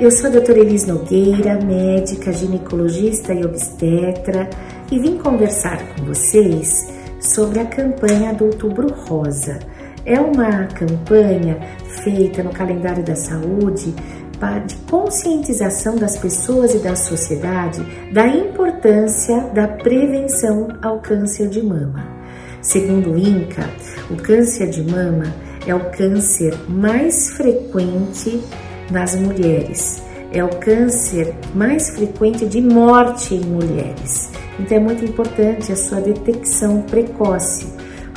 Eu sou a doutora Elis Nogueira, médica, ginecologista e obstetra, e vim conversar com vocês sobre a campanha do Outubro Rosa. É uma campanha feita no calendário da saúde de conscientização das pessoas e da sociedade da importância da prevenção ao câncer de mama. Segundo o INCA, o câncer de mama é o câncer mais frequente nas mulheres. É o câncer mais frequente de morte em mulheres. Então é muito importante a sua detecção precoce.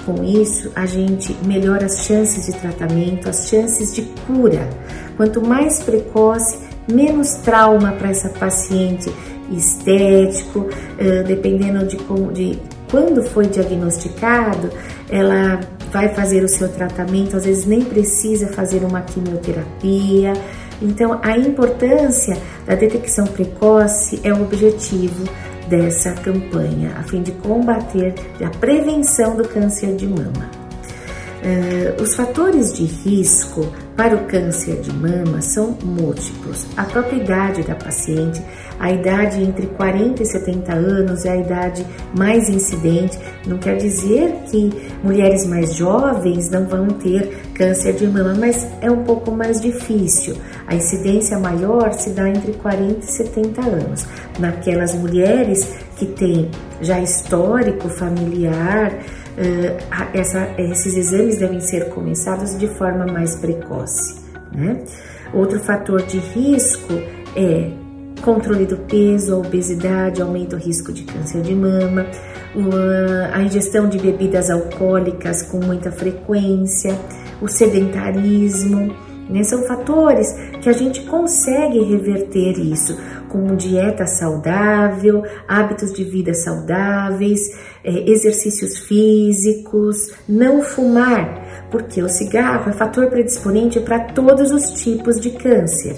Com isso, a gente melhora as chances de tratamento, as chances de cura. Quanto mais precoce, menos trauma para essa paciente estético, dependendo de, como, de quando foi diagnosticado, ela vai fazer o seu tratamento, às vezes nem precisa fazer uma quimioterapia. Então, a importância da detecção precoce é o objetivo dessa campanha, a fim de combater a prevenção do câncer de mama. Uh, os fatores de risco para o câncer de mama são múltiplos. A própria idade da paciente, a idade entre 40 e 70 anos é a idade mais incidente. Não quer dizer que mulheres mais jovens não vão ter câncer de mama, mas é um pouco mais difícil. A incidência maior se dá entre 40 e 70 anos. Naquelas mulheres que têm já histórico familiar, essa, esses exames devem ser começados de forma mais precoce. Né? Outro fator de risco é controle do peso, a obesidade, aumenta o risco de câncer de mama, a ingestão de bebidas alcoólicas com muita frequência, o sedentarismo. Né? São fatores que a gente consegue reverter isso com dieta saudável, hábitos de vida saudáveis, é, exercícios físicos, não fumar, porque o cigarro é fator predisponente para todos os tipos de câncer.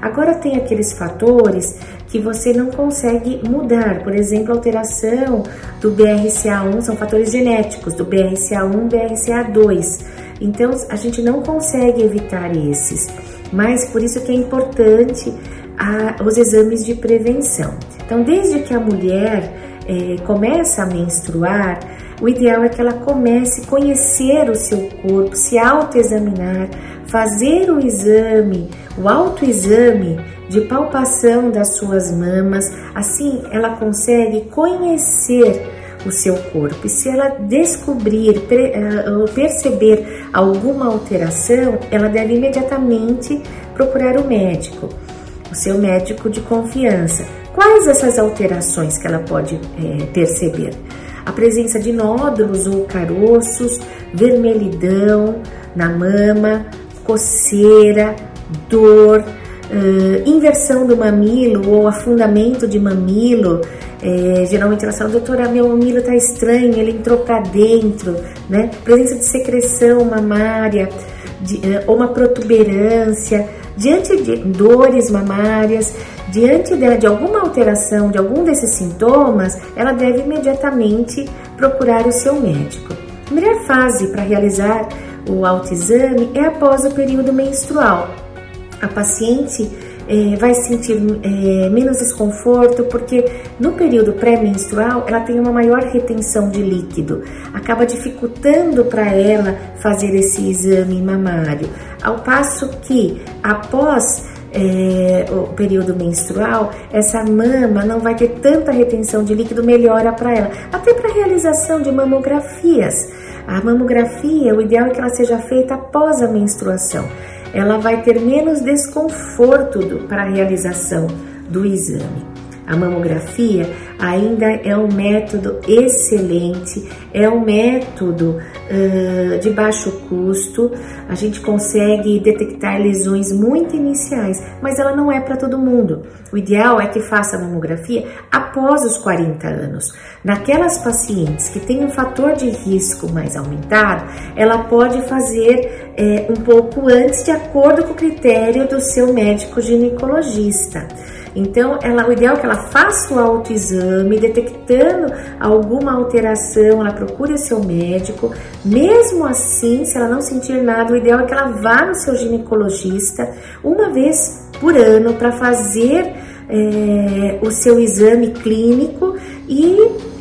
Agora tem aqueles fatores que você não consegue mudar, por exemplo, alteração do BRCA1, são fatores genéticos do BRCA1, BRCA2. Então a gente não consegue evitar esses, mas por isso que é importante a, os exames de prevenção. Então, desde que a mulher é, começa a menstruar, o ideal é que ela comece a conhecer o seu corpo, se autoexaminar, fazer o exame, o autoexame de palpação das suas mamas. Assim, ela consegue conhecer o seu corpo. E se ela descobrir, eh, perceber alguma alteração, ela deve imediatamente procurar o médico o seu médico de confiança. Quais essas alterações que ela pode é, perceber? A presença de nódulos ou caroços, vermelhidão na mama, coceira, dor, uh, inversão do mamilo ou afundamento de mamilo. É, geralmente ela fala, doutora, meu mamilo tá estranho, ele entrou para dentro, né? Presença de secreção mamária, de, uh, uma protuberância, Diante de dores mamárias, diante de, de alguma alteração de algum desses sintomas, ela deve imediatamente procurar o seu médico. A melhor fase para realizar o autoexame é após o período menstrual. A paciente é, vai sentir é, menos desconforto, porque no período pré-menstrual ela tem uma maior retenção de líquido, acaba dificultando para ela fazer esse exame mamário. Ao passo que após é, o período menstrual, essa mama não vai ter tanta retenção de líquido, melhora para ela, até para realização de mamografias. A mamografia, o ideal é que ela seja feita após a menstruação ela vai ter menos desconforto para a realização do exame. A mamografia ainda é um método excelente, é um método uh, de baixo custo, a gente consegue detectar lesões muito iniciais, mas ela não é para todo mundo. O ideal é que faça a mamografia após os 40 anos. Naquelas pacientes que têm um fator de risco mais aumentado, ela pode fazer é, um pouco antes, de acordo com o critério do seu médico ginecologista. Então, ela, o ideal é que ela faça o autoexame, detectando alguma alteração, ela procure seu médico. Mesmo assim, se ela não sentir nada, o ideal é que ela vá no seu ginecologista uma vez por ano para fazer é, o seu exame clínico e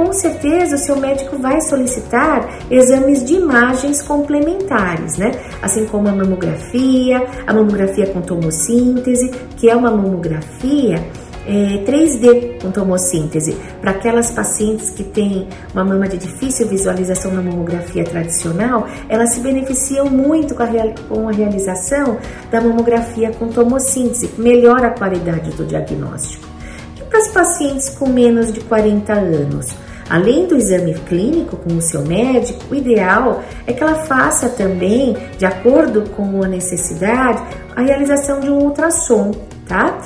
com certeza o seu médico vai solicitar exames de imagens complementares, né? Assim como a mamografia, a mamografia com tomossíntese, que é uma mamografia é, 3D com tomossíntese. Para aquelas pacientes que têm uma mama de difícil visualização na mamografia tradicional, elas se beneficiam muito com a, com a realização da mamografia com tomossíntese, melhora a qualidade do diagnóstico. E para as pacientes com menos de 40 anos? Além do exame clínico com o seu médico, o ideal é que ela faça também, de acordo com a necessidade, a realização de um ultrassom, tá?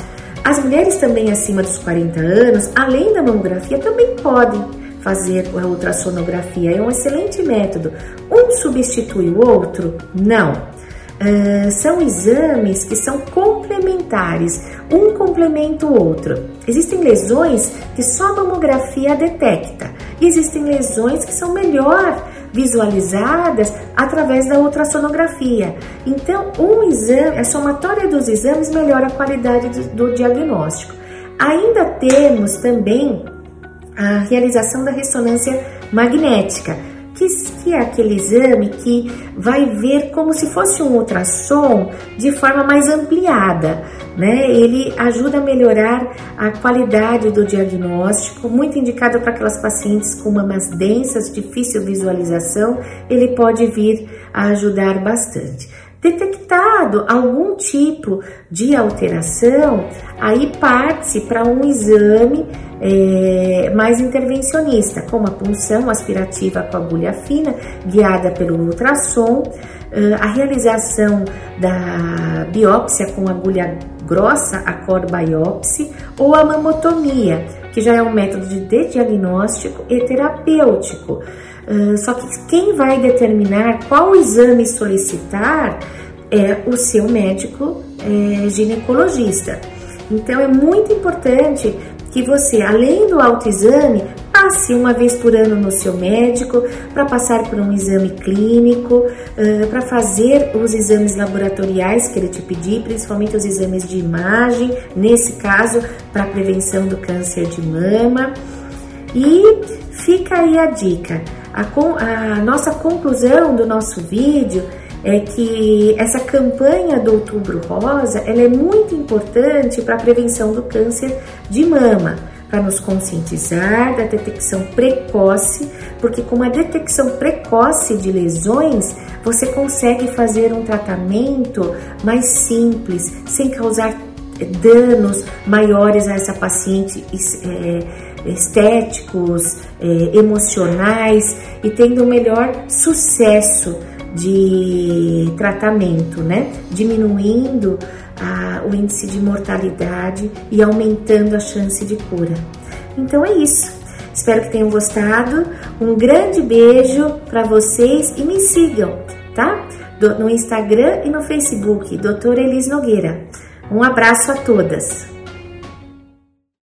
As mulheres também acima dos 40 anos, além da mamografia, também podem fazer a ultrassonografia. É um excelente método. Um substitui o outro? Não. Uh, são exames que são complementares, um complementa o outro. Existem lesões que só a mamografia detecta, e existem lesões que são melhor visualizadas através da ultrassonografia. Então, um exame, a somatória dos exames melhora a qualidade do diagnóstico. Ainda temos também a realização da ressonância magnética que, que é aquele exame que vai ver como se fosse um ultrassom de forma mais ampliada, né? Ele ajuda a melhorar a qualidade do diagnóstico, muito indicado para aquelas pacientes com mamas densas, difícil visualização, ele pode vir a ajudar bastante detectado algum tipo de alteração, aí parte-se para um exame é, mais intervencionista, como a punção aspirativa com agulha fina, guiada pelo ultrassom, a realização da biópsia com agulha grossa, a core biopsy, ou a mamotomia, que já é um método de diagnóstico e terapêutico. Só que quem vai determinar qual exame solicitar é o seu médico é, ginecologista. Então é muito importante que você, além do autoexame, passe uma vez por ano no seu médico para passar por um exame clínico, uh, para fazer os exames laboratoriais que ele te pedir, principalmente os exames de imagem, nesse caso, para prevenção do câncer de mama. E fica aí a dica. A, a nossa conclusão do nosso vídeo é que essa campanha do Outubro Rosa ela é muito importante para a prevenção do câncer de mama, para nos conscientizar da detecção precoce, porque com a detecção precoce de lesões, você consegue fazer um tratamento mais simples, sem causar danos maiores a essa paciente é, estéticos, é, emocionais e tendo o melhor sucesso de tratamento, né? Diminuindo a, o índice de mortalidade e aumentando a chance de cura. Então é isso. Espero que tenham gostado. Um grande beijo para vocês e me sigam, tá? Do, no Instagram e no Facebook, doutora Elis Nogueira. Um abraço a todas.